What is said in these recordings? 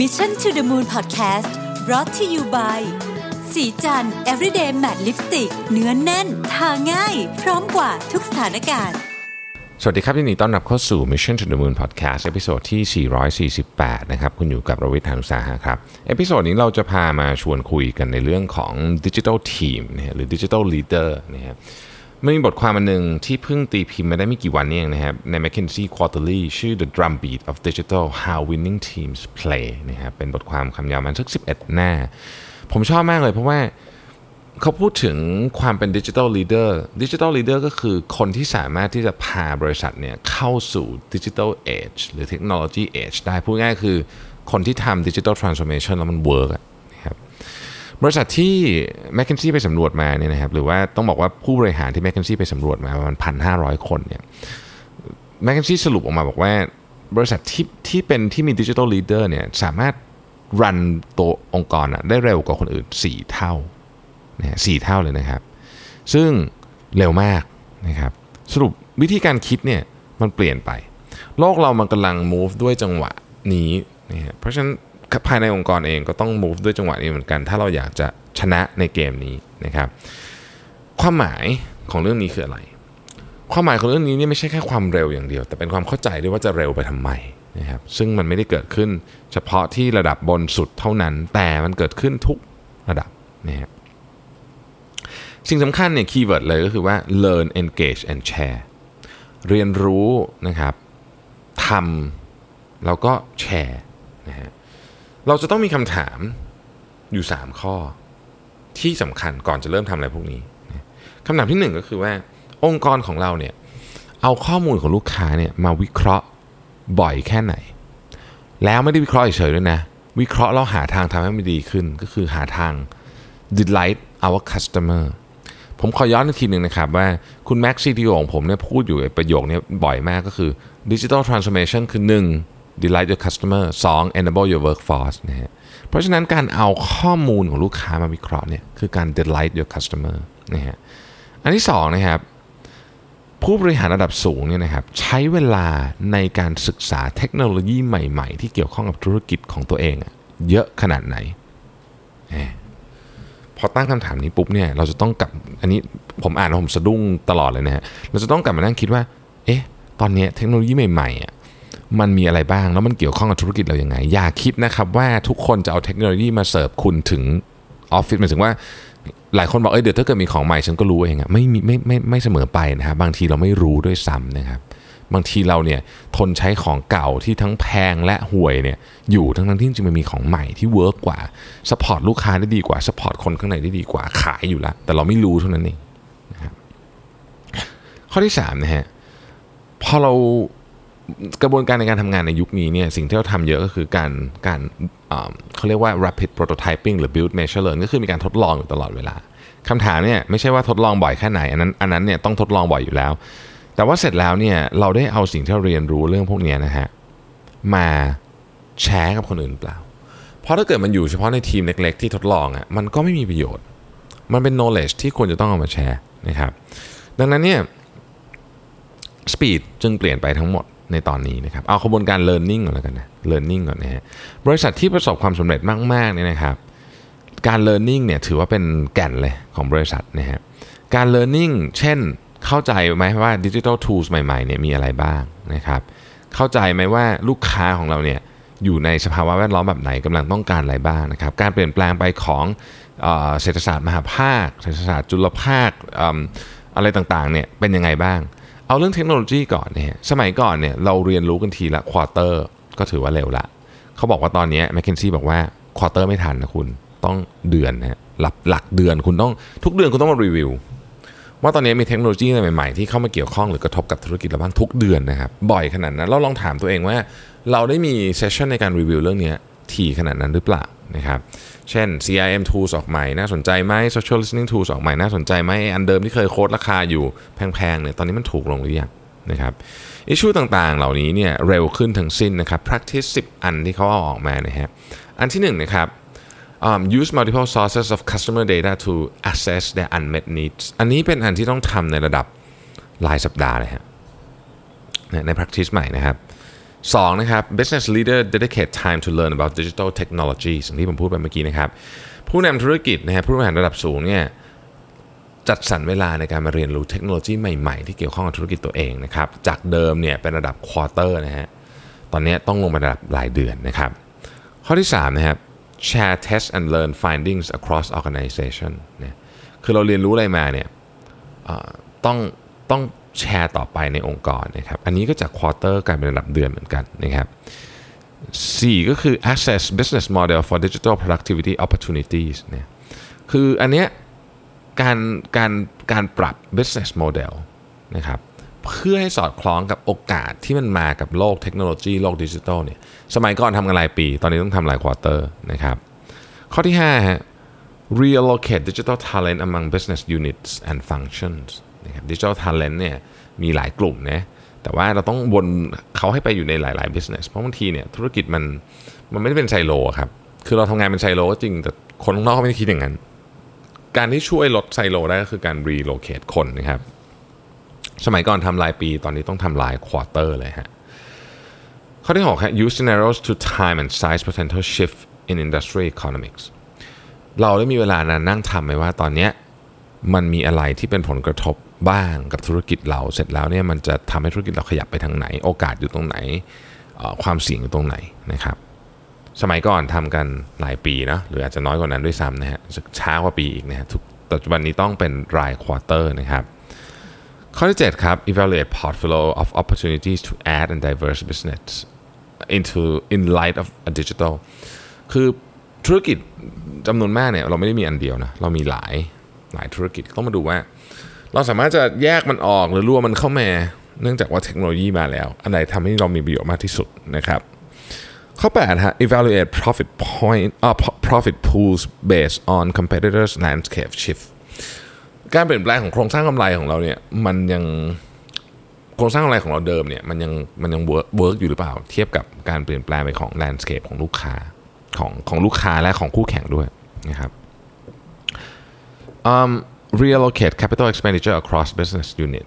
Mission to the Moon Podcast brought to you by ศรีจันทร์ everyday matte lipstick เนื้อแน่น ทาง่าย พร้อมกว่าทุกสถานการณ์ สวัสดีครับยินดีต้อนรับเข้าสู่ Mission to the Moon Podcast episode ที่ 448 นะครับ คุณอยู่กับรวิศ หาญอุตสาหะครับ episode นี้เราจะพามาชวนคุยกันในเรื่องของ Digital Team นะหรือ Digital Leader นะฮะ มันมีบทความอันหนึ่งที่เพิ่งตีพิมพ์มาได้ไม่กี่วันนี้เองนะครับ ใน McKinsey Quarterly ชื่อ The Drumbeat of Digital How Winning Teams Play นะครับเป็นบทความความยาวมันสัก 11 หน้า ผมชอบมากเลยเพราะว่าเขาพูดถึงความเป็น digital leader digital leader ก็คือคนที่สามารถที่จะพาบริษัทเนี่ยเข้าสู่ digital age หรือ technology age ได้พูดง่ายคือคนที่ทำดิจิทัลทรานส์ o r เมชันแล้วมันเวิร์กนะ บริษัทที่ m c k เคนซี่ไปสำรวจมาเนี่ยนะครับหรือว่าต้องบอกว่าผู้บริหารที่ m c k เคนซี่ไปสำรวจมาประมาณพันห้าร้อยคนเนี่ย m c k เคนซี่สรุปออกมาบอกว่า บริษัทที่ที่เป็นที่มี digital leader เนี่ยสามารถรันตัวองค์กรอะได้เร็วกว่าคนอื่น 4 เท่านะฮะสี่เท่าเลยนะครับ ซึ่งเร็วมากนะครับสรุปวิธีการคิดเนี่ยมันเปลี่ยนไป โลกเรามันกำลัง move ด้วยจังหวะนี้นะฮะเพราะฉะนั้น ภายในองค์กรเองก็ต้อง move ด้วยจังหวะนี้เหมือนกัน ถ้าเราอยากจะชนะในเกมนี้นะครับ ความหมายของเรื่องนี้คืออะไร ความหมายของเรื่องนี้เนี่ยไม่ใช่แค่ความเร็วอย่างเดียว แต่เป็นความเข้าใจด้วยว่าจะเร็วไปทำไมนะครับ ซึ่งมันไม่ได้เกิดขึ้นเฉพาะที่ระดับบนสุดเท่านั้น แต่มันเกิดขึ้นทุกระดับนะฮะสิ่งสำคัญเนี่ยคีย์เวิร์ดเลยก็คือว่า learn engage and share เรียนรู้นะครับทำแล้วก็แชร์นะฮะ เราจะต้องมีคำถามอยู่ 3 ข้อ ที่สำคัญก่อนจะเริ่มทำอะไรพวกนี้คำถามที่ 1 ก็คือว่าองค์กรของเราเนี่ยเอาข้อมูลของลูกค้าเนี่ยมาวิเคราะห์บ่อยแค่ไหน แล้วไม่ได้วิเคราะห์เฉยๆด้วยนะ วิเคราะห์แล้วหาทางทำให้มันดีขึ้น ก็คือหาทาง delight our customer ผมขอย้อนอีกทีหนึ่งนะครับว่าคุณแม็กซี่ที่ของผมเนี่ยพูดอยู่ประโยคนี้บ่อยมากก็คือ digital transformation คือ 1. Delight your customer 2. enable your workforce นะฮะเพราะฉะนั้นการเอาข้อมูลของลูกค้ามาวิเคราะห์เนี่ยคือการ delight your customer นะฮะอันที่2นะครับผู้บริหารระดับสูงเนี่ยนะครับใช้เวลาในการศึกษาเทคโนโลยีใหม่ๆ ที่เกี่ยวข้องกับธุรกิจของตัวเองอะเยอะขนาดไหน พอตั้งคำถามนี้ปุ๊บเนี่ยเราจะต้องกลับอันนี้ผมอ่านแล้วผมสะดุ้งตลอดเลยนะฮะเราจะต้องกลับมานั่งคิดว่า เอ๊ะ ตอนนี้เทคโนโลยีใหม่ๆอะ มันมีอะไรบ้าง แล้วมันเกี่ยวข้องกับธุรกิจเราอยัางไง อย่าคิดนะครับว่าทุกคนจะเอาเทคโนโลยีมาเสิร์ฟคุณถึงออฟฟิศหมายถึงว่าหลายคนบอกเอ้ยเดี๋ยวถ้าเกิดมีของใหม่ฉันก็รู้เองอะไม่มีไม่ไม่ไม่เสมอไปนะครับบางทีเราไม่รู้ด้วยซ้ำนะครับ บางทีเราเนี่ยทนใช้ของเก่าที่ทั้งแพงและห่วยเนี่ยอยู่ทั้งทั้งที่จริงมันมีของใหม่ที่ work กว่า support ลูกค้าได้ดีกว่า support คนข้างในได้ดีกว่าขายอยู่แล้วแต่เราไม่รู้เท่านั้นเองนะครับข้อที่3นะฮะพอเรา กระบวนการในการทำงานในยุคนี้เนี่ยสิ่งที่เราทำเยอะก็คือการการเขาเรียกว่า rapid prototyping หรือ build measure learn ก็คือมีการทดลองอยู่ตลอดเวลาคำถามเนี่ยไม่ใช่ว่าทดลองบ่อยแค่ไหน อันนั้นอันนั้นเนี่ยต้องทดลองบ่อยอยู่แล้ว แต่ว่าเสร็จแล้วเนี่ยเราได้เอาสิ่งที่เราเรียนรู้เรื่องพวกนี้นะฮะมาแชร์กับคนอื่นเปล่า เพราะถ้าเกิดมันอยู่เฉพาะในทีมเล็ก ๆ ที่ทดลองอะมันก็ไม่มีประโยชน์ มันเป็น knowledge ที่ควรจะต้องเอามาแชร์นะครับ ดังนั้นเนี่ย speed จึงเปลี่ยนไปทั้งหมด ในตอนนี้นะครับ เอาขบวนการ learning ก่อนแล้วกันนะ learning ก่อนนะฮะบริษัทที่ประสบความสำเร็จมากๆเนี่ยนะครับ การ learning เนี่ยถือว่าเป็นแก่นเลยของบริษัทนะฮะการ learning เช่นเข้าใจไหมว่า digital tools ใหม่ๆเนี่ยมีอะไรบ้างนะครับ เข้าใจไหมว่าลูกค้าของเราเนี่ยอยู่ในสภาวะแวดล้อมแบบไหนกำลังต้องการอะไรบ้างนะครับ การเปลี่ยนแปลงไปของเออเศรษฐศาสตร์มหาภาค เศรษฐศาสตร์จุลภาคอืมอะไรต่างๆเนี่ยเป็นยังไงบ้าง เอาเรื่องเทคโนโลยีก่อนเนี่ยสมัยก่อนเนี่ยเราเรียนรู้กันทีละ quarter ก็ถือว่าเร็วละ เขาบอกว่าตอนนี้ McKinsey บอกว่า quarter ไม่ทันนะคุณต้องเดือนนะหลักหลักเดือนคุณต้องทุกเดือนคุณต้องมารีวิว ว่าตอนนี้มีเทคโนโลยีอะไรใหม่ๆ ที่เข้ามาเกี่ยวข้องหรือกระทบกับธุรกิจเราบ้างทุกเดือนนะครับ บ่อยขนาดนั้นเราลองถามตัวเองว่า เราได้มี session ในการรีวิวเรื่องนี้ถี่ขนาดนั้นหรือเปล่า นะครับ เช่น CRM tools ออกใหม่น่าสนใจไหม social listening tools ออกใหม่น่าสนใจไหมอันเดิมที่เคยโค้ดราคาอยู่แพงๆเนี่ยตอนนี้มันถูกลงหรือยังนะครับอิชชูต่างๆ เหล่านี้เนี่ยเร็วขึ้นทั้งสิ้นนะครับ practice 10 อันที่เขาเอาออกมานะฮะอันที่หนึ่งนะครับ um, use multiple sources of customer data to assess their unmet needs อันนี้เป็นอันที่ต้องทำในระดับรายสัปดาห์เลยฮะใน practice ใหม่นะครับ 2นะครับ business leader dedicate time to learn about digital technologies อย่างที่ผมพูดไปเมื่อกี้นะครับ ผู้นำธุรกิจนะฮะผู้บริหารระดับสูงเนี่ยจัดสรรเวลาในการมาเรียนรู้เทคโนโลยีใหม่ๆ ที่เกี่ยวข้องกับธุรกิจตัวเองนะครับ จากเดิมเนี่ยเป็นระดับ quarter นะฮะ ตอนนี้ต้องลงมาระดับรายเดือนนะครับ ข้อที่3นะครับ share test and learn findings across organization เนี่ยคือเราเรียนรู้อะไรมาเนี่ยต้องต้อง แชร์ต่อไปในองค์กรนะครับ อันนี้ก็จาก quarter กลายเป็นระดับเดือนเหมือนกันนะครับ4ก็คือ assess business model for digital productivity opportunities เนี่ยคืออันเนี้ยการการการปรับ business model นะครับเพื่อให้สอดคล้องกับโอกาสที่มันมากับโลกเทคโนโลยีโลกดิจิทัลเนี่ยสมัยก่อนทำกันรายปี ตอนนี้ต้องทำราย quarter นะครับข้อที่5ฮะ reallocate digital talent among business units and functions นะครับ digital talent เนี่ยมีหลายกลุ่มนะแต่ว่าเราต้องวนเขาให้ไปอยู่ในหลาย ๆ business เพราะบางทีเนี่ยธุรกิจมันมันไม่ได้เป็นไซโลครับ คือเราทำงานเป็นไซโลก็จริง แต่คนข้างนอกเขาไม่ได้คิดอย่างนั้น การที่ช่วยลดไซโลได้ก็คือการ reallocate คนนะครับ สมัยก่อนทำรายปี ตอนนี้ต้องทำราย quarter เลยฮะข้อที่6ครับ use scenarios to time and size potential shift in industry economics เราได้มีเวลานั้นนั่งทำไหมว่าตอนเนี้ย มันมีอะไรที่เป็นผลกระทบบ้างกับธุรกิจเราเสร็จแล้วเนี่ยมันจะทำให้ธุรกิจเราขยับไปทางไหน โอกาสอยู่ตรงไหน ความเสี่ยงอยู่ตรงไหนนะครับ สมัยก่อนทำกันหลายปีนะหรืออาจจะน้อยกว่านั้นด้วยซ้ำนะฮะช้ากว่าปีอีกนะฮะทุกปัจจุบันนี้ต้องเป็นรายควอเตอร์นะครับข้อที่ 7 ครับ evaluate portfolio of opportunities to add and diverse business into in light of a digital คือธุรกิจจำนวนมากเนี่ยเราไม่ได้มีอันเดียวนะเรามีหลาย หลายธุรกิจต้องมาดูว่า เราสามารถจะแยกมันออกหรือรวมมันเข้ามา เนื่องจากว่าเทคโนโลยีมาแล้ว อันไหนทำให้เรามีประโยชน์มากที่สุดนะครับ ข้อ8ฮะ evaluate profit point uh, profit pools based on competitors landscape shift การเปลี่ยนแปลงของโครงสร้างกำไรของเราเนี่ยมันยังโครงสร้างกำไรของเราเดิมเนี่ยมันยังมันยัง work อยู่หรือเปล่า เทียบกับการเปลี่ยนแปลงไปของ landscape ของลูกค้าของของลูกค้าและของคู่แข่งด้วยนะครับ um, reallocate capital expenditure across business unit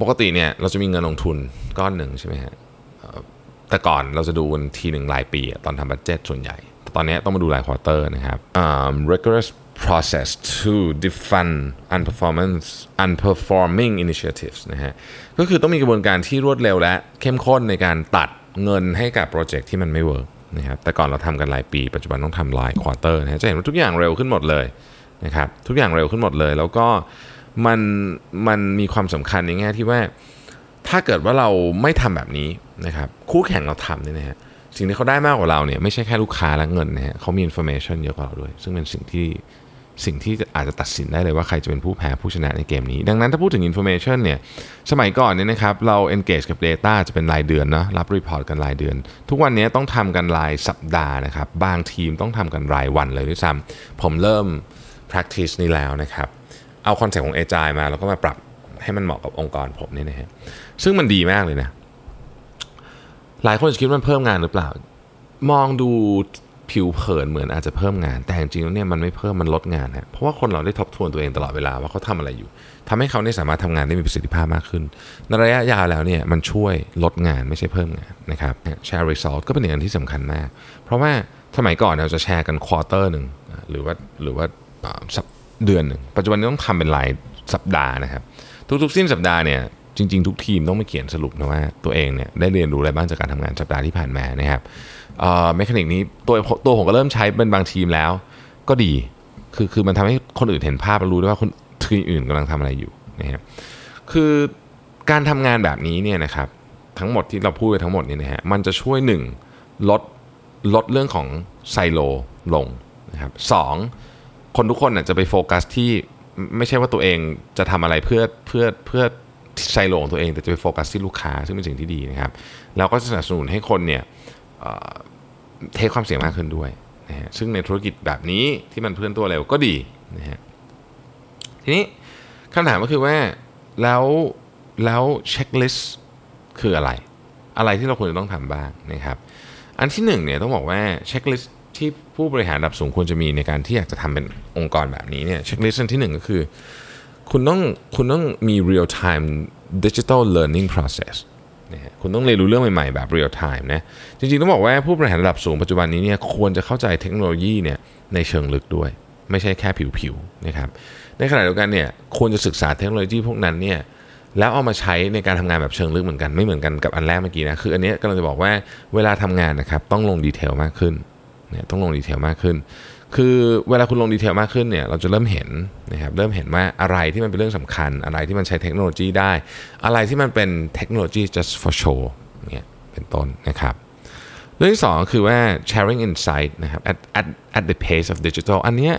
ปกติเนี่ยเราจะมีเงินลงทุนก้อนหนึ่งใช่ไหมฮะแต่ก่อนเราจะดูมันทีหนึ่งรายปี ตอนทำ budget ส่วนใหญ่ ตอนนี้ต้องมาดูราย quarter นะครับ um, rigorous process to defund unperformance unperforming initiatives นะฮะก็คือต้องมีกระบวนการที่รวดเร็วและเข้มข้นในการตัดเงินให้กับโปรเจกต์ที่มันไม่ work นะครับแต่ก่อนเราทำกันรายปี ปัจจุบันต้องทำราย quarter นะจะเห็นว่าทุกอย่างเร็วขึ้นหมดเลย นะครับทุกอย่างเร็วขึ้นหมดเลย แล้วก็มันมันมีความสำคัญในแง่ที่ว่า ถ้าเกิดว่าเราไม่ทำแบบนี้นะครับคู่แข่งเราทำเนี่ยนะฮะสิ่งที่เขาได้มากกว่าเราเนี่ยไม่ใช่แค่ลูกค้าและเงินนะฮะเขามี information เยอะกว่าเราด้วย ซึ่งเป็นสิ่งที่สิ่งที่อาจจะตัดสินได้เลยว่าใครจะเป็นผู้แพ้ผู้ชนะในเกมนี้ ดังนั้นถ้าพูดถึง Information เนี่ยสมัยก่อนเนี่ยนะครับเรา engage กับ Data จะเป็นรายเดือนนะรับ report กันรายเดือน ทุกวันนี้ต้องทำกันรายสัปดาห์นะครับบางทีมต้องทำกันรายวันเลยด้วยซ้ำผมเริ่ม practice นี้แล้วนะครับ เอาคอนเซ็ปต์ของ Agile มาแล้วก็มาปรับให้มันเหมาะกับองค์กรผมนี่นะฮะซึ่งมันดีมากเลยนะ หลายคนจะคิดว่ามันเพิ่มงานหรือเปล่า มองดูผิวเผินเหมือนอาจจะเพิ่มงาน แต่จริงๆแล้วเนี่ยมันไม่เพิ่มมันลดงานฮะเพราะว่าคนเราได้ทบทวนตัวเองตลอดเวลาว่าเขาทำอะไรอยู่ทำให้เขาเนี่ยสามารถทำงานได้มีประสิทธิภาพมากขึ้น ในระยะยาวแล้วเนี่ยมันช่วยลดงานไม่ใช่เพิ่มงานนะครับแชร์ result ก็เป็นอย่างที่สำคัญมาก เพราะว่าสมัยก่อนเราจะแชร์กันควอเตอร์หนึ่งหรือว่าหรือว่า เดือนหนึ่งปัจจุบันนี้ต้องทำเป็นรายสัปดาห์นะครับ ทุกๆสิ้นสัปดาห์เนี่ยจริง ๆ ทุกทีมต้องมาเขียนสรุปนะว่าตัวเองเนี่ยได้เรียนรู้อะไรบ้างจากการทำงานสัปดาห์ที่ผ่านมานะครับเมคานิกนี้ตัวตัวผมก็เริ่มใช้เป็นบางทีมแล้ว ก็ดีคือคือมันทำให้คนอื่นเห็นภาพแล้วรู้ได้ว่าคนทีมอื่นกำลังทำอะไรอยู่นะครับคือการทำงานแบบนี้เนี่ยนะครับทั้งหมดที่เราพูดไปทั้งหมดนี่นะฮะมันจะช่วยหนึ่งลดลดเรื่องของไซโลลงนะครับสอง คนทุกคนจะไปโฟกัสที่ไม่ใช่ว่าตัวเองจะทำอะไรเพื่อเพื่อเพื่อไซโลของตัวเองแต่จะไปโฟกัสที่ลูกค้าซึ่งเป็นสิ่งที่ดีนะครับแล้วก็สนับสนุนให้คนเนี่ย take ความเสี่ยงมากขึ้นด้วยนะฮะซึ่งในธุรกิจแบบนี้ที่มันเคลื่อนตัวเร็วก็ดีนะฮะทีนี้คำถามก็คือว่าแล้วแล้ว checklist คืออะไร อะไรที่เราควรจะต้องทำบ้างนะครับ อันที่หนึ่งเนี่ยต้องบอกว่า checklist ที่ผู้บริหารระดับสูงควรจะมีในการที่อยากจะทำเป็นองค์กรแบบนี้เนี่ย checklist ที่หนึ่งก็คือ คุณต้องคุณต้องมี real time digital learning process นะฮะคุณต้องเรียนรู้เรื่องใหม่ๆ แบบ real time นะจริงๆ ต้องบอกว่าผู้บริหารระดับสูงปัจจุบันนี้เนี่ยควรจะเข้าใจเทคโนโลยีเนี่ยในเชิงลึกด้วย ไม่ใช่แค่ผิวๆนะครับในขณะเดียวกันเนี่ยควรจะศึกษาเทคโนโลยีพวกนั้นเนี่ยแล้วเอามาใช้ในการทำงานแบบเชิงลึกเหมือนกันไม่เหมือนกันกับอันแรกเมื่อกี้นะคืออันนี้กำลังจะบอกว่าเวลาทำงานนะครับต้องลง detail มากขึ้น เนี่ยต้องลง detail มากขึ้น คือเวลาคุณลง detail มากขึ้นเนี่ยเราจะเริ่มเห็นนะครับเริ่มเห็นว่าอะไรที่มันเป็นเรื่องสำคัญ อะไรที่มันใช้เทคโนโลยีได้ อะไรที่มันเป็นเทคโนโลยี just for show เนี่ยเป็นต้นนะครับเรื่องที่สองคือว่า sharing insight นะครับ at at at the pace of digital อันเนี้ย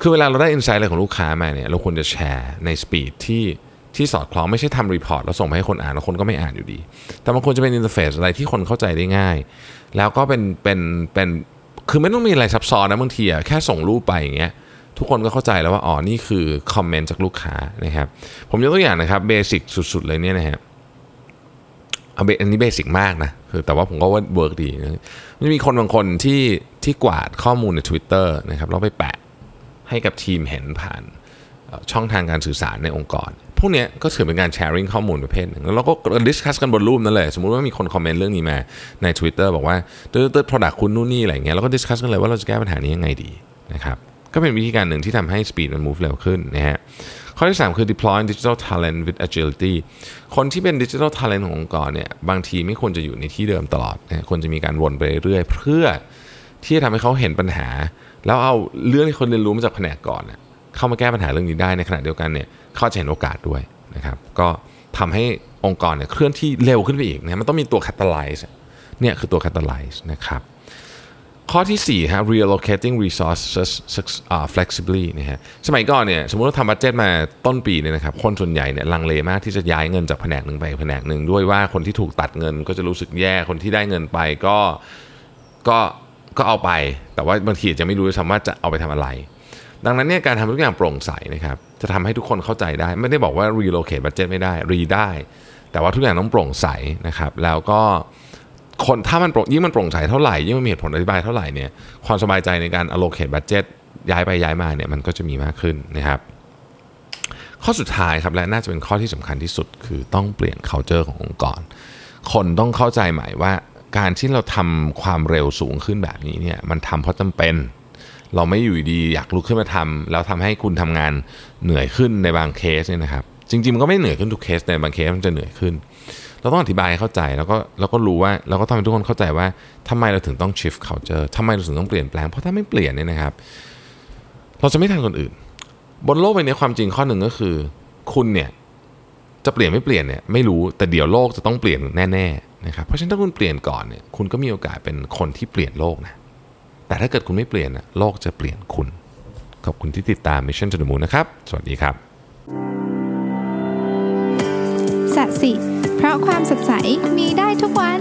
คือเวลาเราได้ insight อะไรของลูกค้ามาเนี่ยเราควรจะแชร์ใน speed ที่ที่สอดคล้องไม่ใช่ทำ report แล้วส่งไปให้คนอ่านแล้วคนก็ไม่อ่านอยู่ดี แต่มันควรจะเป็น interface อะไรที่คนเข้าใจได้ง่าย แล้วก็เป็นเป็นเป็น คือไม่ต้องมีอะไรซับซ้อนนะบางทีอะแค่ส่งรูปไปอย่างเงี้ยทุกคนก็เข้าใจแล้วว่าอ๋อนี่คือคอมเมนต์จากลูกค้านะครับผมยกตัวอย่างนะครับ basic สุดๆเลยเนี่ยนะฮะเอาเบอันนี้ basic มากนะคือแต่ว่าผมก็ว่า work ดีนะมันมีคนบางคนที่ที่กวาดข้อมูลใน Twitter นะครับแล้วไปแปะให้กับทีมเห็นผ่าน ช่องทางการสื่อสารในองค์กร พวกนี้ก็ถือเป็นการแชร์ i ิ g ข้อมูลประเภทหนึ่ง แล้วเราก็ discuss กันบนรูปนั่นเลยสมมุติว่ามีคนคอมเมนต์เรื่องนี้มาใน Twitter บอกว่าตืดตืด product คุณนู่นนี่อะไรเงี้ยแล้วก็ discuss กันเลยว่าเราจะแก้ปัญหานี้ยังไงดีนะครับก็เป็นวิธีการหนึ่งที่ทำให้ speed มัน move เร็วขึ้นนะฮะข้อที่ 3 คือ deploy digital talent with agility คนที่เป็น digital talent ขององค์กรเนี่ยบางทีไม่ควรจะอยู่ในที่เดิมตลอดนะควรจะมีการวนไปเรื่อยเพื่อที่จะทำให้เขาเห็นปัญหา แล้วเอาเรื่องที่คนเรียนรู้มาจากแผนกก่อนนะ เข้ามาแก้ปัญหาเรื่องนี้ได้ในขณะเดียวกันเนี่ยเขาจะเห็นโอกาสด้วยนะครับ ก็ทำให้องค์กรเนี่ยเคลื่อนที่เร็วขึ้นไปอีกนะมันต้องมีตัว catalyze เนี่ยคือตัว catalyze นะครับข้อที่4ฮะ relocating resources flexibly นะฮะสมัยก่อนเนี่ยสมมติว่าทำบัตเจ็ตมาต้นปีเนี่ยนะครับคนส่วนใหญ่เนี่ยลังเลมากที่จะย้ายเงินจากแผนกหนึ่งไปแผนกหนึ่งด้วยว่าคนที่ถูกตัดเงินก็จะรู้สึกแย่คนที่ได้เงินไปก็ก็ก็เอาไป แต่ว่าบางทีอาจจะไม่รู้ด้วยซ้ำว่าจะเอาไปทำอะไร ดังนั้นเนี่ยการทำทุกอย่างโปร่งใสนะครับจะทำให้ทุกคนเข้าใจได้ ไม่ได้บอกว่า relocate budget ไม่ได้รีได้ แต่ว่าทุกอย่างต้องโปร่งใสนะครับแล้วก็คนถ้ามันยิ่งมันโปร่งใสเท่าไหร่ยิ่งมันมีเหตุผลอธิบายเท่าไหร่เนี่ยความสบายใจในการ allocate budget ย้ายไปย้ายมาเนี่ยมันก็จะมีมากขึ้นนะครับ ข้อสุดท้ายครับและน่าจะเป็นข้อที่สำคัญที่สุด คือต้องเปลี่ยน culture ขององค์กร คนต้องเข้าใจใหม่ว่า การที่เราทำความเร็วสูงขึ้นแบบนี้เนี่ยมันทำเพราะจำเป็น เราไม่อยู่ดีอยากลุกขึ้นมาทำแล้วทำให้คุณทำงานเหนื่อยขึ้นในบางเคสเนี่ยนะครับ จริงๆมันก็ไม่เหนื่อยขึ้นทุกเคสในบางเคสมันจะเหนื่อยขึ้น เราต้องอธิบายให้เข้าใจแล้วก็แล้วก็รู้ว่าเราก็ทำให้ทุกคนเข้าใจว่าทำไมเราถึงต้อง shift culture ทำไมเราถึงต้องเปลี่ยนแปลง เพราะถ้าไม่เปลี่ยนเนี่ยนะครับ เราจะไม่ทันคนอื่น บนโลกใบนี้ความจริงข้อหนึ่งก็คือ คุณเนี่ยจะเปลี่ยนไม่เปลี่ยนเนี่ยไม่รู้แต่เดี๋ยวโลกจะต้องเปลี่ยนแน่ๆนะครับเพราะฉะนั้นถ้าคุณเปลี่ยนก่อนเนี่ยคุณก็มีโอกาสเป็นคนที่เปลี่ยนโลกนะ แต่ถ้าเกิดคุณไม่เปลี่ยนโลกจะเปลี่ยนคุณ ขอบคุณที่ติดตาม Mission to the Moon นะครับ สวัสดีครับสัสิเพราะความสดใสมีได้ทุกวัน